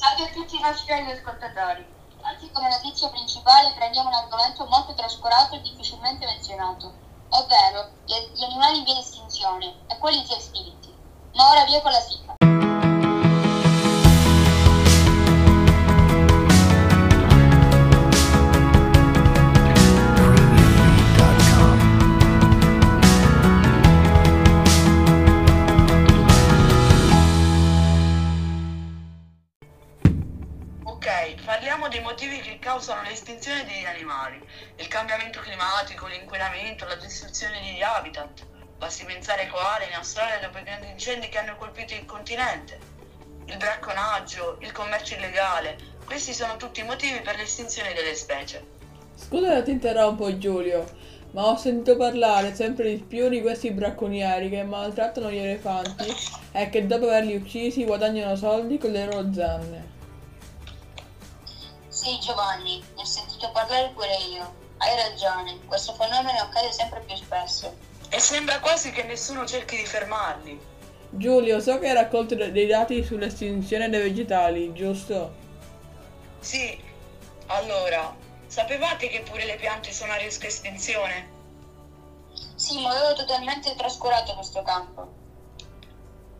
Salve a tutti i nostri ascoltatori. Oggi come notizia principale prendiamo un argomento molto trascurato e difficilmente menzionato, ovvero gli animali in via di estinzione e quelli già estinti. Ma ora via con la sigla. Parliamo dei motivi che causano l'estinzione degli animali, il cambiamento climatico, l'inquinamento, la distruzione degli habitat. Basti pensare ai koala in Australia dopo i grandi incendi che hanno colpito il continente, il bracconaggio, il commercio illegale. Questi sono tutti i motivi per l'estinzione delle specie. Scusa ti interrompo Giulio, ma ho sentito parlare sempre di più di questi bracconieri che maltrattano gli elefanti e che dopo averli uccisi guadagnano soldi con le loro zanne. Sì, Giovanni, ne ho sentito parlare pure io. Hai ragione, questo fenomeno accade sempre più spesso. E sembra quasi che nessuno cerchi di fermarli. Giulio, so che hai raccolto dei dati sull'estinzione dei vegetali, giusto? Sì. Allora, sapevate che pure le piante sono a rischio estinzione? Sì, ma avevo totalmente trascurato questo campo.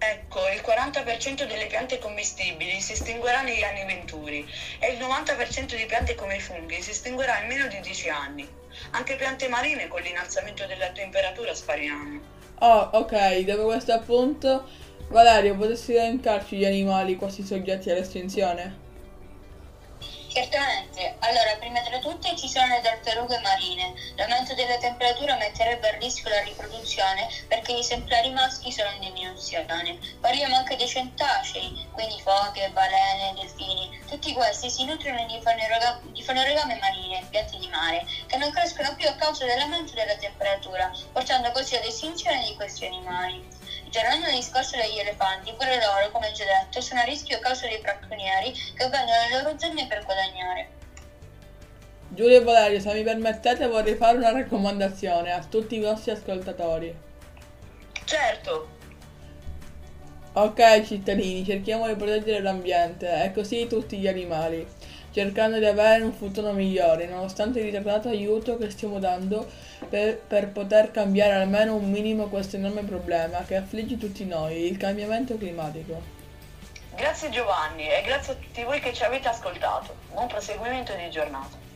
Ecco, il 40% delle piante commestibili si estinguerà negli anni venturi e il 90% di piante come i funghi si estinguerà in meno di 10 anni. Anche piante marine con l'innalzamento della temperatura spariranno. Oh, ok, dopo questo appunto, Valerio, potresti elencarci gli animali quasi soggetti all'estinzione? Certamente, allora prima tra tutte ci sono le tartarughe marine. L'aumento della temperatura metterebbe a rischio la riproduzione perché gli esemplari maschi sono in diminuzione. Parliamo anche dei centacei, quindi foche, balene, delfini. Tutti questi si nutrono di faneroga- marine, piante di mare, che non crescono più a causa dell'aumento della temperatura, portando così all'estinzione di questi animali. Tornando al discorso degli elefanti, pure loro, come già detto, sono a rischio a causa dei bracconieri che vendono le loro zanne per guadagnare. Giulio e Valerio, se mi permettete vorrei fare una raccomandazione a tutti i nostri ascoltatori. Certo. Ok cittadini, cerchiamo di proteggere l'ambiente e così tutti gli animali cercando di avere un futuro migliore, nonostante il ritardato aiuto che stiamo dando per, per, poter cambiare almeno un minimo questo enorme problema che affligge tutti noi, il cambiamento climatico. Grazie Giovanni e grazie a tutti voi che ci avete ascoltato. Buon proseguimento di giornata.